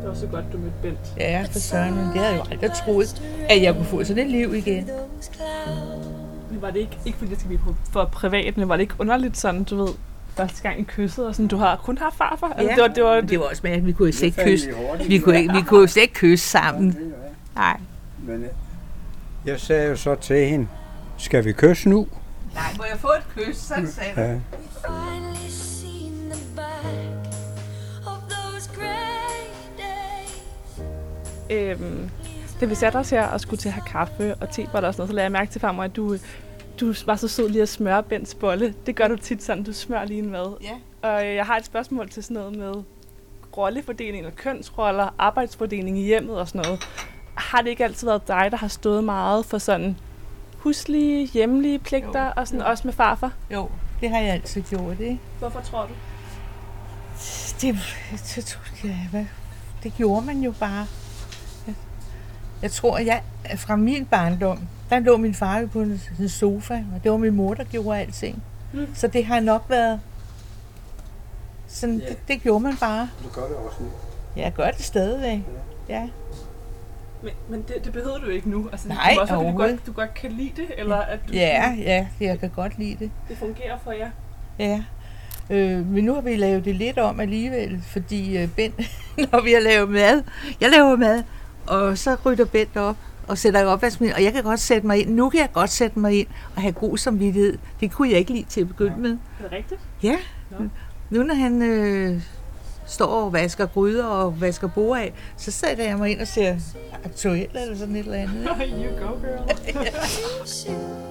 Det var så godt, du mødte Bent. Ja, for søren, men det havde jeg jo aldrig troet, at jeg kunne få sådan et liv igen. Men var det ikke, ikke fordi det skal blive på- for privat, men var det ikke underligt sådan, du ved, første gang I kyssede, og sådan, du har kun haft farfar? Altså, det var, det var, det var også mærkeligt, vi kunne slet ikke kysse. Vi kunne, ikke, vi kunne jo slet ikke kysse sammen. Nej. Men øh, jeg sagde jo så til hende, skal vi kysse nu? Nej, må jeg få et kys? Sådan sagde Ja. Øhm, da vi satte os her og skulle til at have kaffe og te, var der også noget, så lagde jeg mærke til farmor, at du, du var så sød lige at smøre Bents bolle. Det gør du tit sådan, du smører lige en mad. Ja. Og øh, jeg har et spørgsmål til sådan noget med rollefordeling og kønsroller, arbejdsfordeling i hjemmet og sådan noget. Har det ikke altid været dig, der har stået meget for sådan huslige, hjemlige pligter Jo, og sådan jo. også med farfar? Jo, det har jeg altid gjort, ikke? Hvorfor tror du? Det, det, det, ja, hvad? det gjorde man jo bare. Ja. Jeg tror, jeg fra min barndom, der lå min far på en, en sofa, og det var min mor, der gjorde alting. Mm. Så det har nok været... Sådan, Ja. det, det gjorde man bare. Du gør det også nu. Jeg gør det stadigvæk. Ja. Men, men det, det behøver du ikke nu. Altså, Nej, det også, fordi du godt, du godt kan lide det, eller at du, Ja, ja, jeg kan godt lide det. det fungerer for jer. Ja. Øh, men nu har vi lavet det lidt om alligevel, fordi øh, Bent, når vi har lavet mad, jeg laver mad, og så rydder Bent op og sætter opvaskemaskinen, og jeg kan godt sætte mig ind. Nu kan jeg godt sætte mig ind og have god samvittighed. Det kunne jeg ikke lide til at begynde med. Er det rigtigt? Ja. Nå. Nu når han øh, står og vasker gryder og vasker bord af, så sætter jeg mig ind og ser aktuelt eller sådan et eller andet. you go, girl.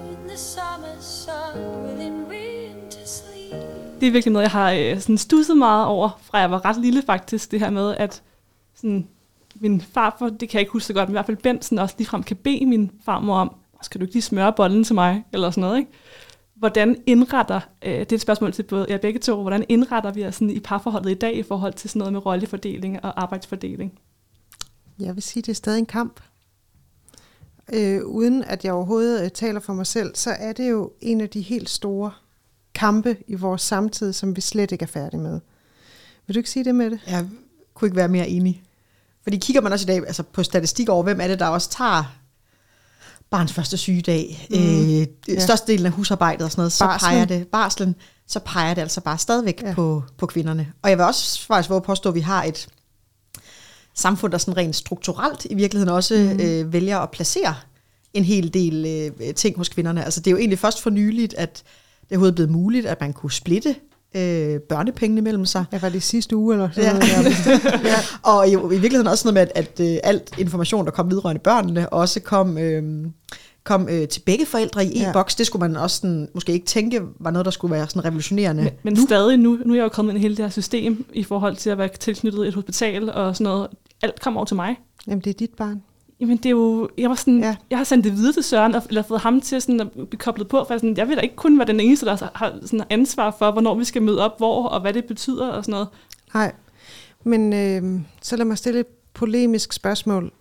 Det er virkelig noget, jeg har øh, sådan stusset meget over, fra jeg var ret lille faktisk, det her med, at sådan, min farfar, det kan jeg ikke huske så godt, men i hvert fald Benson også ligefrem kan bede min farmor om, skal du ikke lige smøre bollen til mig, eller sådan noget, ikke? Hvordan indretter, øh, det er et spørgsmål til både jer begge to, hvordan indretter vi os sådan i parforholdet i dag i forhold til sådan noget med rollefordeling og arbejdsfordeling? Jeg vil sige, det er stadig en kamp. Øh, uden at jeg overhovedet øh, taler for mig selv, så er det jo en af de helt store kampe i vores samtid, som vi slet ikke er færdige med. Vil du ikke sige det med det? Jeg kunne ikke være mere enig. Fordi kigger man også i dag altså på statistik over, hvem er det, der også tager barns første sygedag, mm. øh, Ja. størstedelen af husarbejdet og sådan noget, så Barslen. peger det, barslen, så peger det altså bare stadigvæk Ja. på, på kvinderne. Og jeg vil også faktisk våge påstå, at vi har et samfund, der sådan rent strukturelt i virkeligheden også mm. øh, vælger at placere en hel del øh, ting hos kvinderne. Altså det er jo egentlig først for nyligt, at det er blevet muligt, at man kunne splitte øh, børnepengene mellem sig. Jeg var det sidste uge, eller sådan Ja. noget. Der. ja. Og i, i virkeligheden også noget med, at, at øh, alt information, der kom vedrørende børnene, også kom, øh, kom øh, til begge forældre i en Ja. boks. Det skulle man også sådan, måske ikke tænke, var noget, der skulle være sådan revolutionerende. Men, men nu. stadig nu, nu er jeg jo kommet ind i hele det her system i forhold til at være tilknyttet et hospital og sådan noget. Alt kommer over til mig. Jamen, det er dit barn. Jamen det er jo, jeg var sådan, Ja. jeg har sendt det videre til Søren, og, eller fået ham til sådan at blive koblet på, for jeg, sådan, jeg vil da ikke kun være den eneste, der har sådan ansvar for, hvornår vi skal møde op, hvor, og hvad det betyder og sådan noget. Nej, men øh, så lad mig stille et polemisk spørgsmål.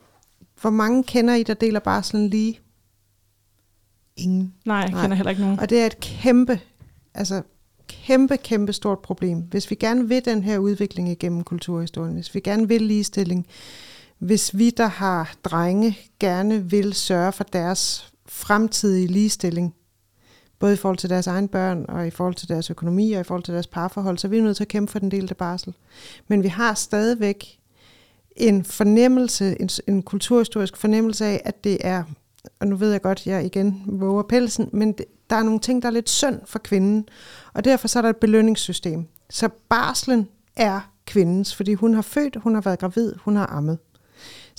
Hvor mange kender I, der deler barslen lige? Ingen. Nej, jeg Nej. kender heller ikke nogen. Og det er et kæmpe, altså kæmpe, kæmpe stort problem. Hvis vi gerne vil den her udvikling igennem kulturhistorien, hvis vi gerne vil ligestilling, hvis vi, der har drenge, gerne vil sørge for deres fremtidige ligestilling, både i forhold til deres egne børn, og i forhold til deres økonomi, og i forhold til deres parforhold, så er vi nødt til at kæmpe for den delte barsel. Men vi har stadigvæk en fornemmelse, en, en kulturhistorisk fornemmelse af, at det er, og nu ved jeg godt, jeg igen våger pelsen, men det, der er nogle ting, der er lidt synd for kvinden, og derfor så er der et belønningssystem. Så barslen er kvindens, fordi hun har født, hun har været gravid, hun har ammet.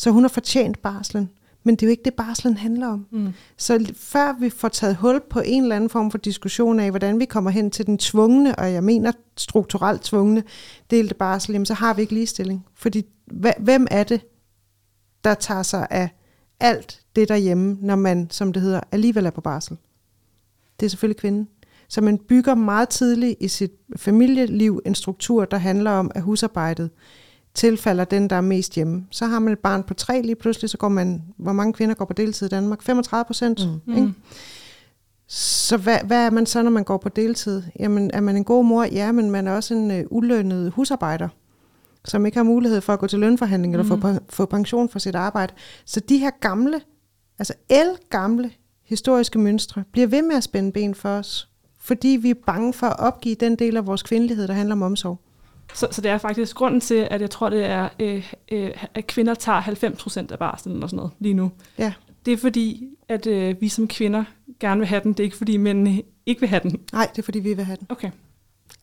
Så hun har fortjent barslen. Men det er jo ikke det, barslen handler om. Mm. Så før vi får taget hul på en eller anden form for diskussion af, hvordan vi kommer hen til den tvungne, og jeg mener strukturelt tvungne, delte barsel, jamen så har vi ikke ligestilling. Fordi hvem er det, der tager sig af alt det derhjemme, når man, som det hedder, alligevel er på barsel? Det er selvfølgelig kvinden. Så man bygger meget tidligt i sit familieliv en struktur, der handler om, at husarbejdet tilfalder den, der er mest hjemme. Så har man et barn på tre, lige pludselig så går man, hvor mange kvinder går på deltid i Danmark? 35 procent. Mm. Ikke? Så hvad, hvad er man så, når man går på deltid? Jamen, er man en god mor? Ja, men man er også en øh, ulønnet husarbejder, som ikke har mulighed for at gå til lønforhandling mm. eller få, pen- få pension for sit arbejde. Så de her gamle, altså el gamle historiske mønstre, bliver ved med at spænde ben for os, fordi vi er bange for at opgive den del af vores kvindelighed, der handler om omsorg. Så, så det er faktisk grunden til, at jeg tror, det er, øh, øh, at kvinder tager 90 procent af barslen eller sådan noget lige nu. Ja. Det er fordi, at øh, vi som kvinder gerne vil have den. Det er ikke fordi, mænd ikke vil have den. Nej, det er fordi, vi vil have den. Okay.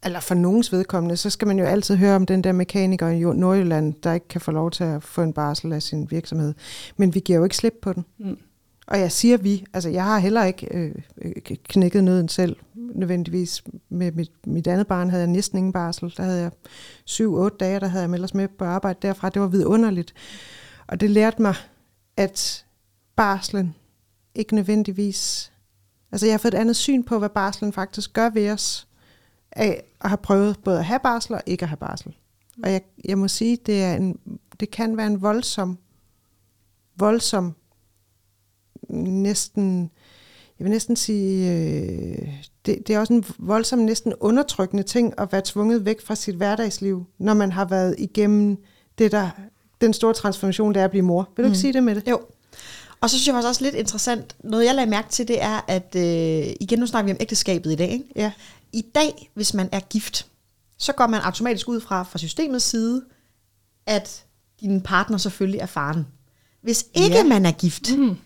Eller for nogens vedkommende, så skal man jo altid høre om den der mekaniker i Nordjylland, der ikke kan få lov til at få en barsel af sin virksomhed. Men vi giver jo ikke slip på den. Mm. Og jeg siger vi, altså jeg har heller ikke øh, øh, knækket nøden selv, nødvendigvis. Med mit, mit andet barn havde jeg næsten ingen barsel. Der havde jeg syv-otte dage, der havde jeg ellers med på arbejde derfra. Det var vidunderligt. Og det lærte mig, at barslen ikke nødvendigvis... Altså jeg har fået et andet syn på, hvad barslen faktisk gør ved os, af at have prøvet både at have barsel og ikke at have barsel. Og jeg, jeg må sige, det, er en, det kan være en voldsom voldsom, næsten, jeg vil næsten sige, øh, det, det er også en voldsom, næsten undertrykkende ting at være tvunget væk fra sit hverdagsliv, når man har været igennem det der, den store transformation, det er at blive mor. Vil du ikke sige det med det? Jo. Og så synes jeg faktisk også lidt interessant, noget jeg lagde mærke til, det er, at øh, igen, nu snakker vi om ægteskabet i dag. Ikke? Ja. I dag, hvis man er gift, så går man automatisk ud fra, fra systemets side, at din partner selvfølgelig er faren. Hvis ikke ja. man er gift, mm.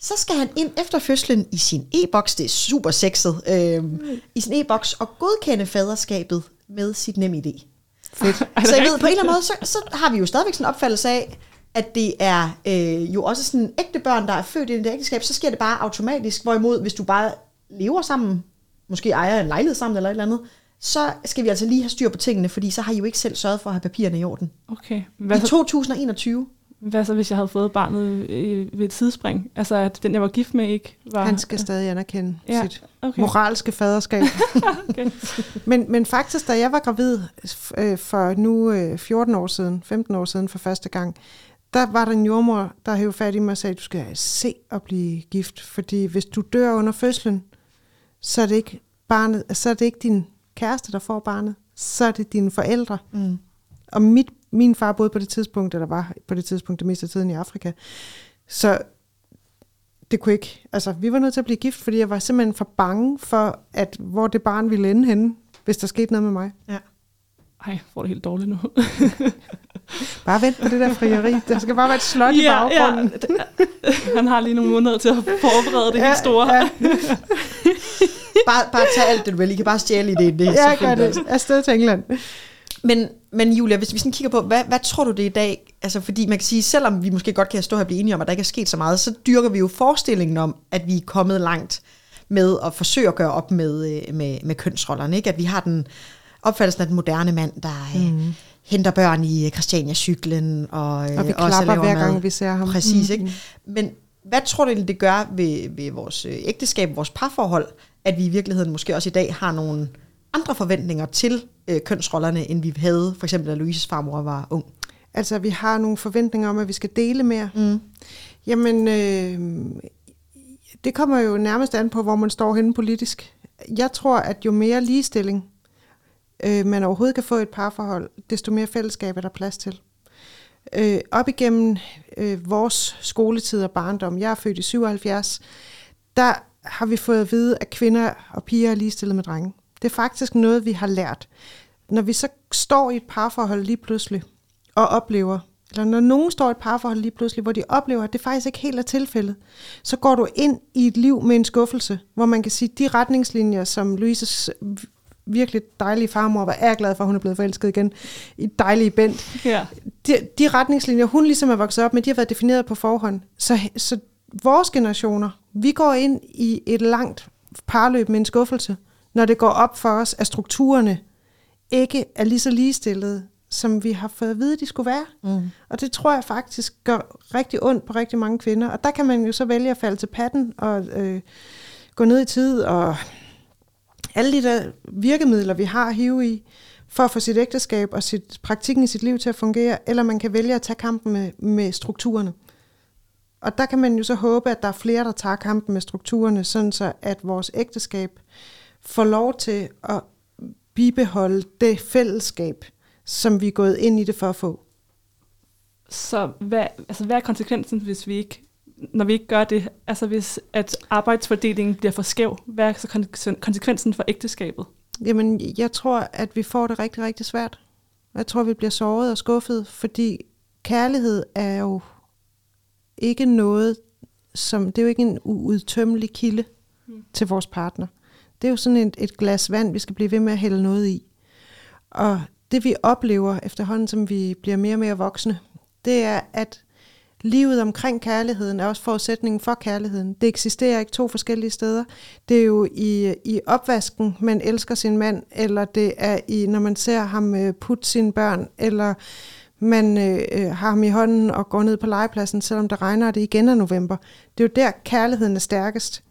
Så skal han ind efter fødslen i sin e-boks, det er super sexet, øh, mm. i sin e-boks og godkende faderskabet med sit nem idé. Fedt. Så jeg ved, på en eller anden måde, så, så har vi jo stadigvæk sådan en opfattelse af, at det er øh, jo også sådan ægte børn, der er født i et ægteskab, så sker det bare automatisk. Hvorimod, hvis du bare lever sammen, måske ejer en lejlighed sammen eller et eller andet, så skal vi altså lige have styr på tingene, fordi så har I jo ikke selv sørget for at have papirerne i orden. Okay. Hvad I så, 2021, hvad så, hvis jeg havde fået barnet øh, ved et tidsspring? Altså, at den, jeg var gift med, ikke var... Han skal stadig anerkende Ja, ja. sit okay. moralske faderskab. Okay. men, men faktisk, da jeg var gravid øh, for nu øh, 14 år siden, 15 år siden for første gang, der var der en jordmor, der hævde fat i mig og sagde, du skal se at blive gift, fordi hvis du dør under fødslen, så er det ikke, barnet, så er det ikke din kæreste, der får barnet, så er det dine forældre. Mm. Og mit, min far boede på det tidspunkt, eller var på det tidspunkt det meste af tiden i Afrika. Så det kunne ikke, altså vi var nødt til at blive gift, fordi jeg var simpelthen for bange for, at hvor det barn ville ende henne, hvis der skete noget med mig. ja. Ej, jeg får det helt dårligt nu. Bare vent på det der frieri. Der skal bare være et slot i baggrunden. Han har lige nogle måneder til at forberede det helt store. Ja, Bare, bare tag alt det, du vil. I kan bare stjæle i det. ja, gør det. Afsted til England. Men, men Julia, hvis vi sådan kigger på, hvad, hvad tror du det i dag? Altså, fordi man kan sige, selvom vi måske godt kan stå her og blive enige om, at der ikke er sket så meget, så dyrker vi jo forestillingen om, at vi er kommet langt med at forsøge at gøre op med, øh, med, med kønsrollerne. Ikke? At vi har den opfattelsen af den moderne mand, der mm. henter børn i øh, Christiania-cyklen. Og, øh, Og vi klapper hver mad. gang, vi ser ham. Præcis, Mm. ikke? Men hvad tror du det gør ved, ved vores øh, ægteskab, vores parforhold, at vi i virkeligheden måske også i dag har nogle andre forventninger til øh, kønsrollerne, end vi havde, for eksempel da Louises farmor var ung? Altså, vi har nogle forventninger om, at vi skal dele mere. Mm. Jamen, øh, det kommer jo nærmest an på, hvor man står henne politisk. Jeg tror, at jo mere ligestilling øh, man overhovedet kan få i et parforhold, desto mere fællesskab er der plads til. Øh, op igennem øh, vores skoletid og barndom, jeg er født i 77, der har vi fået at vide, at kvinder og piger er ligestillet med drenge. Det er faktisk noget, vi har lært. Når vi så står i et parforhold lige pludselig, og oplever, eller når nogen står i et parforhold lige pludselig, hvor de oplever, at det faktisk ikke helt er tilfældet, så går du ind i et liv med en skuffelse, hvor man kan sige, de retningslinjer, som Louises virkelig dejlige farmor var, er glad for, at hun er blevet forelsket igen, i dejlige Bent, Ja. de, de retningslinjer, hun ligesom er vokset op med, de har været defineret på forhånd. Så, så vores generationer, vi går ind i et langt parløb med en skuffelse, når det går op for os, at strukturerne ikke er lige så ligestillede, som vi har fået at vide, de skulle være. Mm. Og det tror jeg faktisk gør rigtig ondt på rigtig mange kvinder. Og der kan man jo så vælge at falde til patten og øh, gå ned i tid og alle de der virkemidler, vi har at hive i, for at få sit ægteskab og sit, praktikken i sit liv til at fungere, eller man kan vælge at tage kampen med, med strukturerne. Og der kan man jo så håbe, at der er flere, der tager kampen med strukturerne, sådan så at vores ægteskab får lov til at bibeholde det fællesskab, som vi er gået ind i det for at få. Så hvad, altså, hvad er konsekvensen, hvis vi ikke, når vi ikke gør det? Altså hvis at arbejdsfordelingen bliver for skæv, hvad er så kon- konsekvensen for ægteskabet? Jamen, jeg tror, at vi får det rigtig, rigtig svært. Jeg tror, vi bliver såret og skuffet, fordi kærlighed er jo ikke noget, som, det er jo ikke en uudtømmelig kilde mm. til vores partner. Det er jo sådan et, et glas vand, vi skal blive ved med at hælde noget i. Og det vi oplever efterhånden, som vi bliver mere og mere voksne, det er, at livet omkring kærligheden er også forudsætningen for kærligheden. Det eksisterer ikke to forskellige steder. Det er jo i, i opvasken, man elsker sin mand, eller det er i, når man ser ham øh, putte sine børn, eller man øh, øh, har ham i hånden og går ned på legepladsen, selvom det regner, og det igen er november. Det er jo der, kærligheden er stærkest.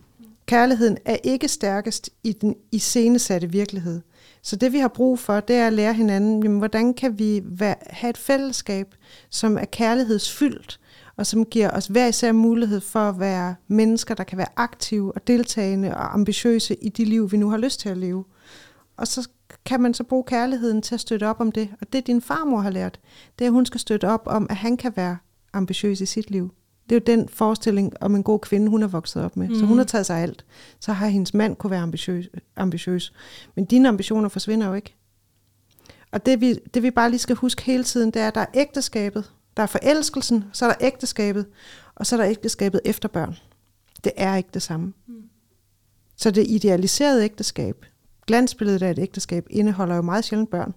Kærligheden er ikke stærkest i den iscenesatte virkelighed. Så det vi har brug for, det er at lære hinanden, jamen, hvordan kan vi være, have et fællesskab, som er kærlighedsfyldt, og som giver os hver især mulighed for at være mennesker, der kan være aktive og deltagende og ambitiøse i de liv, vi nu har lyst til at leve. Og så kan man så bruge kærligheden til at støtte op om det. Og det din farmor har lært, det er, at hun skal støtte op om, at han kan være ambitiøs i sit liv. Det er jo den forestilling om en god kvinde, hun er vokset op med. Mm. Så hun har taget sig alt. Så har hendes mand kunne være ambitiøs, ambitiøs. Men dine ambitioner forsvinder jo ikke. Og det vi, det vi bare lige skal huske hele tiden, det er, at der er ægteskabet, der er forelskelsen, så er der ægteskabet, og så er der ægteskabet efter børn. Det er ikke det samme. Mm. Så det idealiserede ægteskab, glansbilledet af et ægteskab, indeholder jo meget sjældent børn.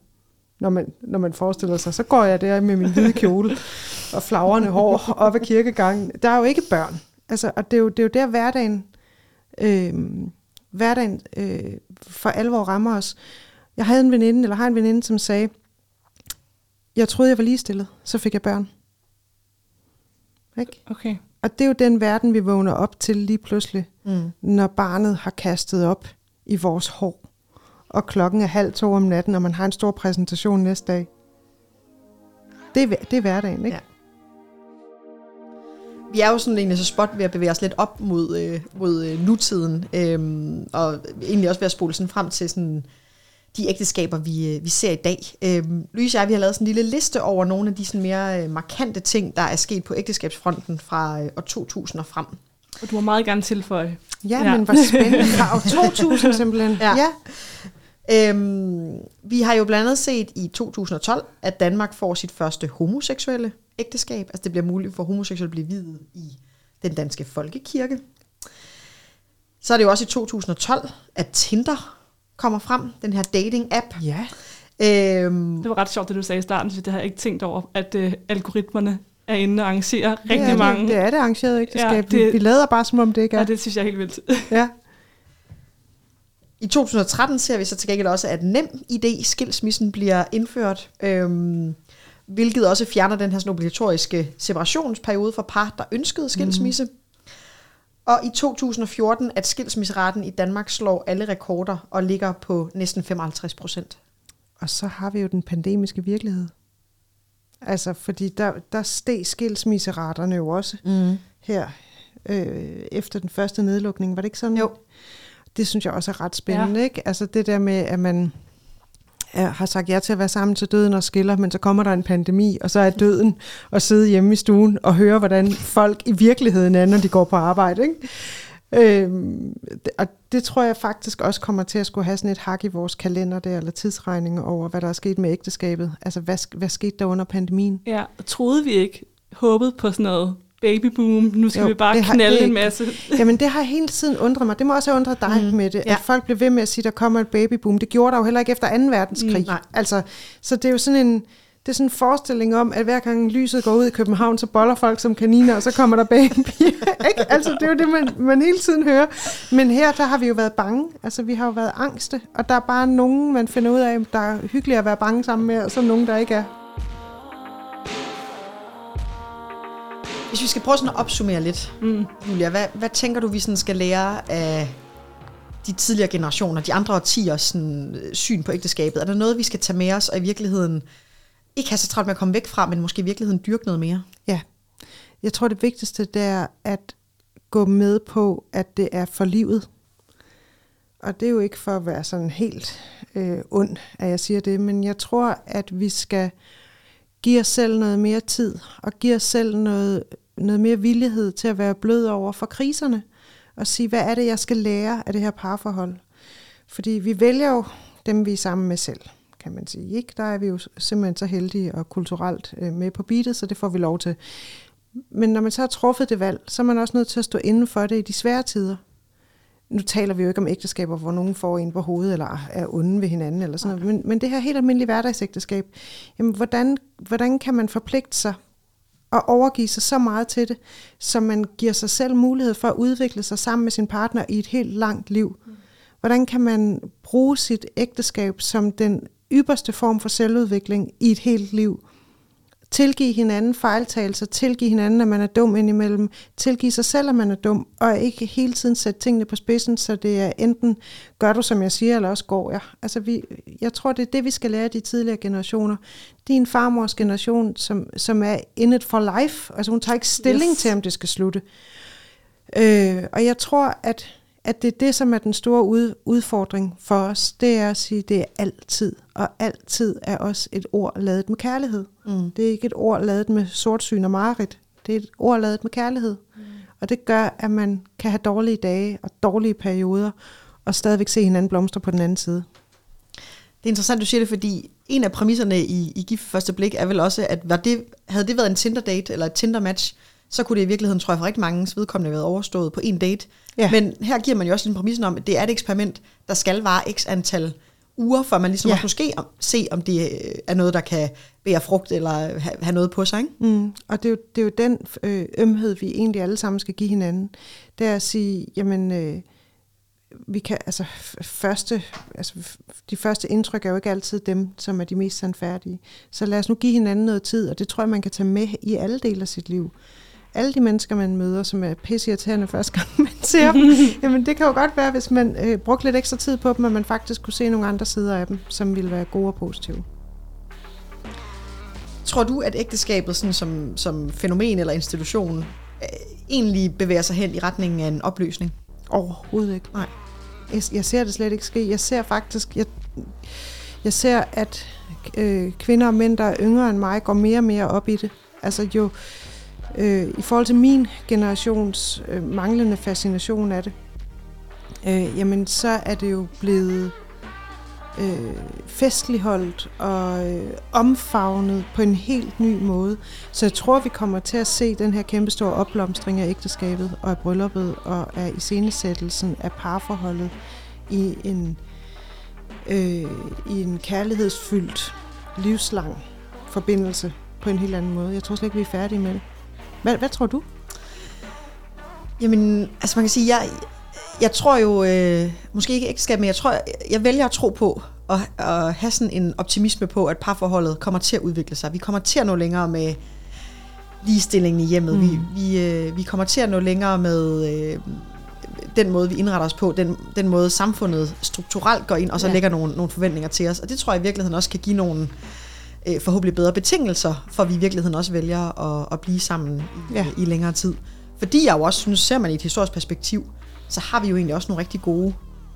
Når man, når man forestiller sig, så går jeg der med min hvide kjole og flagrende hår op ad kirkegangen. Der er jo ikke børn. Altså, og det er jo, det er jo der hverdagen, øh, hverdagen øh, for alvor rammer os. Jeg havde en veninde, eller har en veninde, som sagde, jeg troede, jeg var ligestillet, så fik jeg børn. Ikke? Okay. Og det er jo den verden, vi vågner op til lige pludselig, mm. når barnet har kastet op i vores hår, og klokken er halv to om natten, og man har en stor præsentation næste dag. Det er, det er hverdagen, ikke? Ja. Vi er jo sådan egentlig så spot ved at bevæge os lidt op mod, øh, mod øh, nutiden, øhm, og egentlig også ved at spole sådan frem til sådan de ægteskaber, vi, øh, vi ser i dag. Øhm, Louise og jeg, vi har lavet sådan en lille liste over nogle af de sådan mere øh, markante ting, der er sket på ægteskabsfronten fra øh, år 2000 og frem. Og du må meget gerne tilføje. Ja, Ja. ja. men hvor spændende. Fra år 2000 simpelthen. Ja. ja. Øhm, vi har jo blandt andet set i 2012, at Danmark får sit første homoseksuelle ægteskab. Altså det bliver muligt for homoseksuelle at blive videt i den danske folkekirke. Så er det jo også i 2012, at Tinder kommer frem, den her dating-app. Ja. Øhm, Det var ret sjovt, det du sagde i starten, så det har jeg ikke tænkt over, at øh, algoritmerne er inde og arrangerer det rigtig er mange. Det, det er det arrangerede ægteskab. Ja, det- det, vi, vi lader bare, som om det ikke er. Ja, det synes jeg er helt vildt. Ja. I 2013 ser vi så til gengæld også, at nem idé skilsmissen bliver indført, øhm, hvilket også fjerner den her sådan obligatoriske separationsperiode for par, der ønskede skilsmisse. Mm. Og i 2014, at skilsmisseraten i Danmark slår alle rekorder og ligger på næsten 55 procent. Og så har vi jo den pandemiske virkelighed. Altså, fordi der, der steg skilsmisseraterne jo også Mm. her øh, efter den første nedlukning. Var det ikke sådan? Jo. Det synes jeg også er ret spændende, ja. ikke? Altså det der med, at man har sagt ja til at være sammen til døden og skiller, men så kommer der en pandemi, og så er døden at sidde hjemme i stuen og høre, hvordan folk i virkeligheden er, når de går på arbejde, ikke? Øhm, og det tror jeg faktisk også kommer til at skulle have sådan et hak i vores kalender der, eller tidsregning over, hvad der er sket med ægteskabet. Altså, hvad, hvad skete der under pandemien? Ja, troede vi ikke håbet på sådan noget babyboom, nu skal Jo, vi bare har- knalde en masse. Jamen, det har hele tiden undret mig. Det må også have undret dig mm, med det, ja. at folk blev ved med at sige, der kommer et babyboom. Det gjorde der jo heller ikke efter 2. verdenskrig. Mm, nej. Altså, så det er jo sådan en, det er sådan en forestilling om, at hver gang lyset går ud i København, så boller folk som kaniner, og så kommer der babyer. ikke? Altså, det er jo det, man, man hele tiden hører. Men her, der har vi jo været bange. Altså, vi har jo været angste, og der er bare nogen, man finder ud af, der er hyggeligt at være bange sammen med, og så nogen, der ikke er. Hvis vi skal prøve sådan at opsummere lidt, Mm. Julia, hvad, hvad tænker du, vi sådan skal lære af de tidligere generationer, de andre årtiers sådan, øh, syn på ægteskabet? Er der noget, vi skal tage med os, og i virkeligheden ikke have så travlt med at komme væk fra, men måske i virkeligheden dyrke noget mere? Ja. Jeg tror, det vigtigste det er at gå med på, at det er for livet. Og det er jo ikke for at være sådan helt øh, ond, at jeg siger det, men jeg tror, at vi skal give os selv noget mere tid, og give os selv noget, noget mere villighed til at være blød over for kriserne, og sige, hvad er det, jeg skal lære af det her parforhold? Fordi vi vælger jo dem, vi er sammen med selv, kan man sige. Ikke? Der er vi jo simpelthen så heldige og kulturelt øh, med på beatet, så det får vi lov til. Men når man så har truffet det valg, så er man også nødt til at stå inden for det i de svære tider. Nu taler vi jo ikke om ægteskaber, hvor nogen får en på hovedet, eller er onde ved hinanden, eller sådan noget. Men, men det her helt almindelige hverdagsægteskab, jamen hvordan, hvordan kan man forpligte sig at overgive sig så meget til det, så man giver sig selv mulighed for at udvikle sig sammen med sin partner i et helt langt liv? Hvordan kan man bruge sit ægteskab som den ypperste form for selvudvikling i et helt liv? Tilgive hinanden fejltagelser, tilgive hinanden, at man er dum indimellem, tilgive sig selv, at man er dum, og ikke hele tiden sætte tingene på spidsen, så det er enten gør du, som jeg siger, eller også går jeg. Altså vi, jeg tror, det er det, vi skal lære de tidligere generationer. Din farmors generation, som, som er in it for life, altså hun tager ikke stilling Yes. til, om det skal slutte. Øh, og jeg tror, at, at det er det, som er den store ud, udfordring for os, det er at sige, at det er altid, og altid er også et ord lavet med kærlighed. Mm. Det er ikke et ord lavet med sortsyn og mareridt. Det er et ord lavet med kærlighed. Mm. Og det gør, at man kan have dårlige dage og dårlige perioder, og stadigvæk se hinanden blomstre på den anden side. Det er interessant, du siger det, fordi en af præmisserne i, i Gift første blik er vel også, at var det, havde det været en Tinder-date eller et Tinder-match, så kunne det i virkeligheden, tror jeg, for rigtig mange vedkommende have været overstået på en date. Ja. Men her giver man jo også en præmissen om, at det er et eksperiment, der skal vare x antal uger, for man ligesom Ja. også måske om, se, om det øh, er noget, der kan bære frugt eller have, have noget på sig. Ikke? Mm. Og det er, jo, det er jo den øh, ømhed, vi egentlig alle sammen skal give hinanden. Det er at sige, jamen, øh, vi kan, altså, første, altså, de første indtryk er jo ikke altid dem, som er de mest sandfærdige. Så lad os nu give hinanden noget tid, og det tror jeg, man kan tage med i alle dele af sit liv. Alle de mennesker, man møder, som er pisseirriterende første gang, man ser dem, jamen det kan jo godt være, hvis man øh, brugte lidt ekstra tid på dem, at man faktisk kunne se nogle andre sider af dem, som ville være gode og positive. Tror du, at ægteskabet sådan som, som fænomen eller institution øh, egentlig bevæger sig hen i retningen af en opløsning? Overhovedet ikke. Nej. Jeg, jeg ser det slet ikke ske. Jeg ser faktisk, jeg, jeg ser, at øh, kvinder og mænd, der er yngre end mig, går mere og mere op i det. Altså jo, øh, øh, i forhold til min generations øh, manglende fascination af det, øh, jamen så er det jo blevet øh, festligholdt og øh, omfavnet på en helt ny måde. Så jeg tror, vi kommer til at se den her kæmpestore opblomstring af ægteskabet og af brylluppet og af iscenesættelsen af parforholdet i en, øh, i en kærlighedsfyldt, livslang forbindelse på en helt anden måde. Jeg tror slet ikke, vi er færdige med det. Hvad, hvad tror du? Jamen, altså man kan sige, jeg, jeg tror jo, øh, måske ikke ægteskab, men jeg tror, jeg vælger at tro på, og, og have sådan en optimisme på, at parforholdet kommer til at udvikle sig. Vi kommer til at nå længere med ligestillingen i hjemmet. Mm. Vi, vi, øh, vi kommer til at nå længere med øh, den måde, vi indretter os på, den, den måde samfundet strukturelt går ind, og så. Ja. lægger nogle, nogle forventninger til os. Og det tror jeg i virkeligheden også kan give nogle øh, forhåbentlig bedre betingelser, for vi i virkeligheden også vælger at, at blive sammen i, ja. I længere tid. Fordi jeg jo også synes, ser man i et historisk perspektiv, så har vi jo egentlig også nogle rigtig gode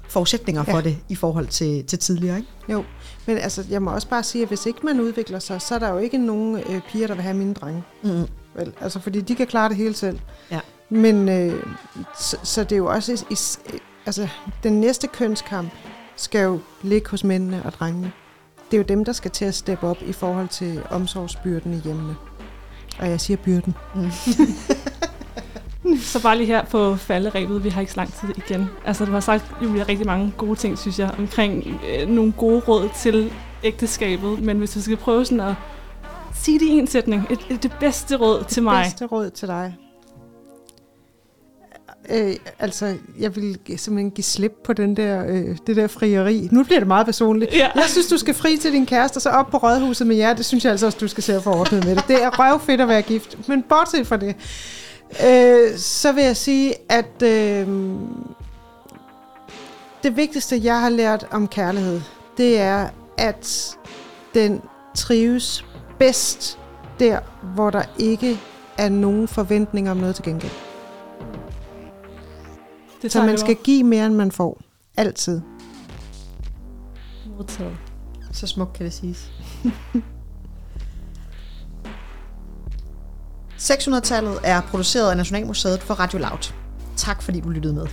forudsætninger ja. For det i forhold til, til tidligere. Ikke? Jo, men altså, jeg må også bare sige, at hvis ikke man udvikler sig, så er der jo ikke nogen øh, piger, der vil have mine drenge. Mm. Vel, altså, fordi de kan klare det hele selv. Ja. Men øh, så, så det er jo også, i, i, altså, den næste kønskamp skal jo ligge hos mændene og drengene. Det er jo dem, der skal til at steppe op i forhold til omsorgsbyrden i hjemmene. Og jeg siger byrden. Så bare lige her på falderæbet, vi har ikke så lang tid igen. Altså, du har sagt, Julia, rigtig mange gode ting, synes jeg, omkring øh, nogle gode råd til ægteskabet. Men hvis du skal prøve sådan at sige det i en sætning, et, et, det bedste råd til mig. Bedste råd til dig. Øh, altså, jeg vil simpelthen give slip på den der, øh, det der frieri. Nu bliver det meget personligt. Ja. Jeg synes, du skal fri til din kæreste, og så op på rådhuset med jer. Det synes jeg altså også, du skal se at få ordnet med det. Det er røvfedt at være gift. Men bortset fra det, øh, så vil jeg sige, at øh, det vigtigste, jeg har lært om kærlighed, det er, at den trives bedst der, hvor der ikke er nogen forventninger om noget til gengæld. Det Så man skal give mere, end man får. Altid. Modtaget. Så smukt kan det siges. 600-tallet er produceret af Nationalmuseet for Radio Loud. Tak fordi du lyttede med.